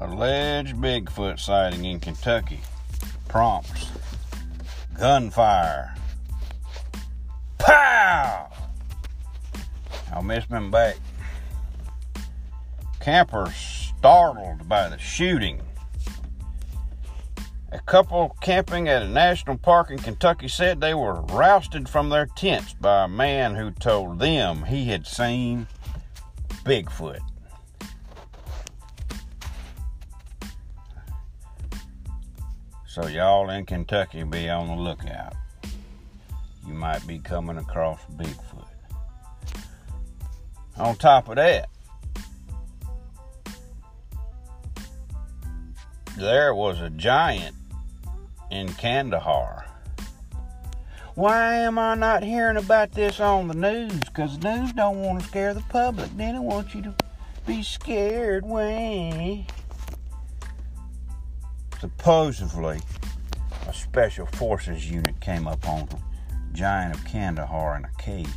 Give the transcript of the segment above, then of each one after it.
Alleged Bigfoot sighting in Kentucky prompts gunfire. Pow! I'll miss me back. Campers startled by the shooting. A couple camping at a national park in Kentucky said they were rousted from their tents by a man who told them he had seen Bigfoot. So, y'all in Kentucky, be on the lookout. You might be coming across Bigfoot. On top of that, there was a giant in Kandahar. Why am I not hearing about this on the news? Because the news don't want to scare the public. They don't want you to be scared. Way. Supposedly, a special forces unit came up on the giant of Kandahar in a cave.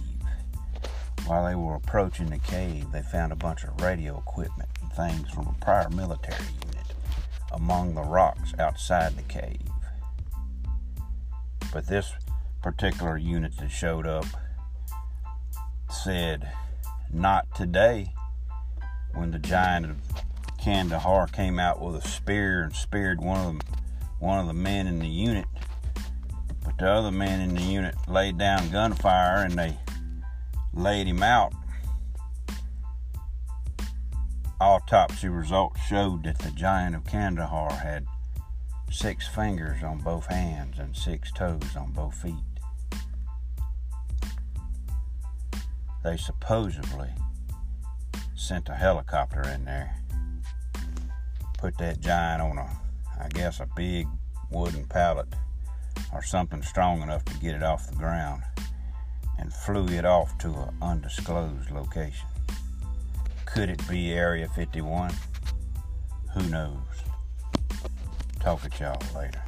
While they were approaching the cave, they found a bunch of radio equipment and things from a prior military unit among the rocks outside the cave. But this particular unit that showed up said, Not today. When the giant of Kandahar came out with a spear and speared one of them, one of the men in the unit. But the other men in the unit laid down gunfire and they laid him out. Autopsy results showed that the giant of Kandahar had six fingers on both hands and six toes on both feet. They supposedly sent a helicopter in there, put that giant on a, I guess, a big wooden pallet or something strong enough to get it off the ground, and flew it off to an undisclosed location. Could it be Area 51? Who knows? Talk at y'all later.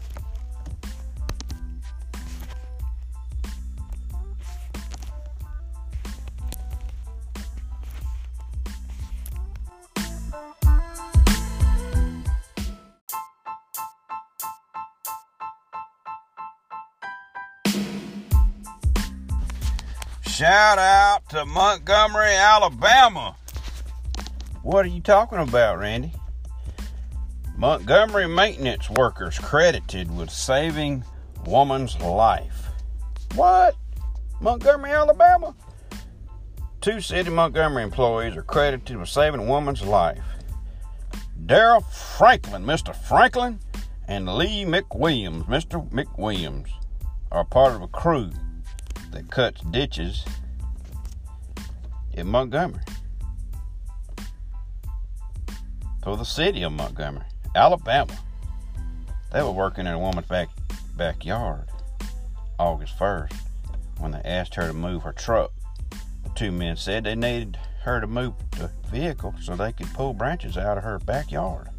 Shout out to Montgomery, Alabama. What are you talking about, Randy? Montgomery maintenance workers credited with saving woman's life. What? Montgomery, Alabama? Two city Montgomery employees are credited with saving a woman's life. Daryl Franklin, Mr. Franklin, and Lee McWilliams, Mr. McWilliams, are part of a crew that cuts ditches in Montgomery for the city of Montgomery, Alabama. They were working in a woman's back backyard August 1st when they asked her to move her truck. The two men said they needed her to move the vehicle so they could pull branches out of her backyard.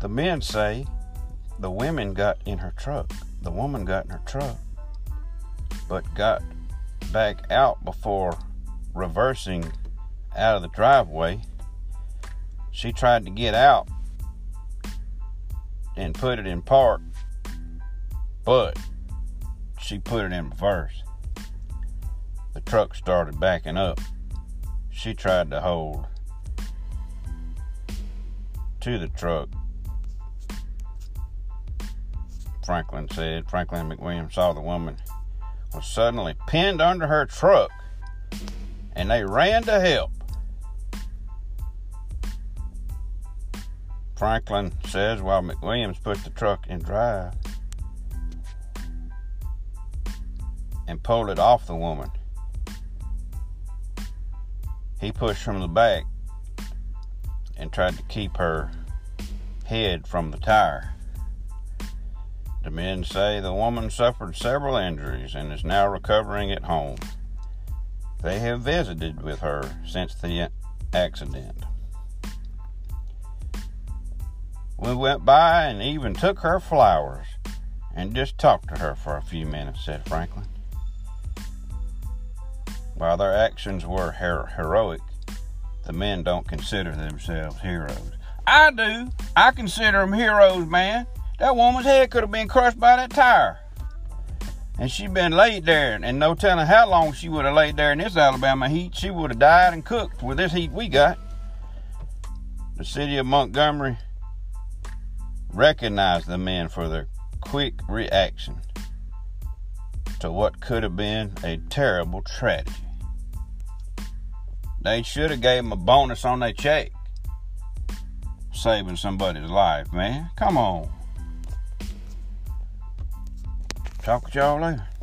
The men say the women got in her truck. The woman got in her truck, but got back out before reversing out of the driveway. She tried to get out and put it in park, but she put it in reverse. The truck started backing up. She tried to hold to the truck. Franklin said. Franklin McWilliams saw the woman was suddenly pinned under her truck and they ran to help. Franklin says while McWilliams put the truck in drive and pulled it off the woman. He pushed from the back and tried to keep her head from the tire. The men say the woman suffered several injuries and is now recovering at home. They have visited with her since the accident. We went by and even took her flowers and just talked to her for a few minutes, said Franklin. While their actions were her- heroic, the men don't consider themselves heroes. I do. I consider them heroes, man. That woman's head could have been crushed by that tire. And she been laid there, and no telling how long she would have laid there in this Alabama heat. She would have died and cooked with this heat we got. The city of Montgomery recognized the men for their quick reaction to what could have been a terrible tragedy. They should have gave them a bonus on their check. Saving somebody's life, man. Come on. Talk with y'all later.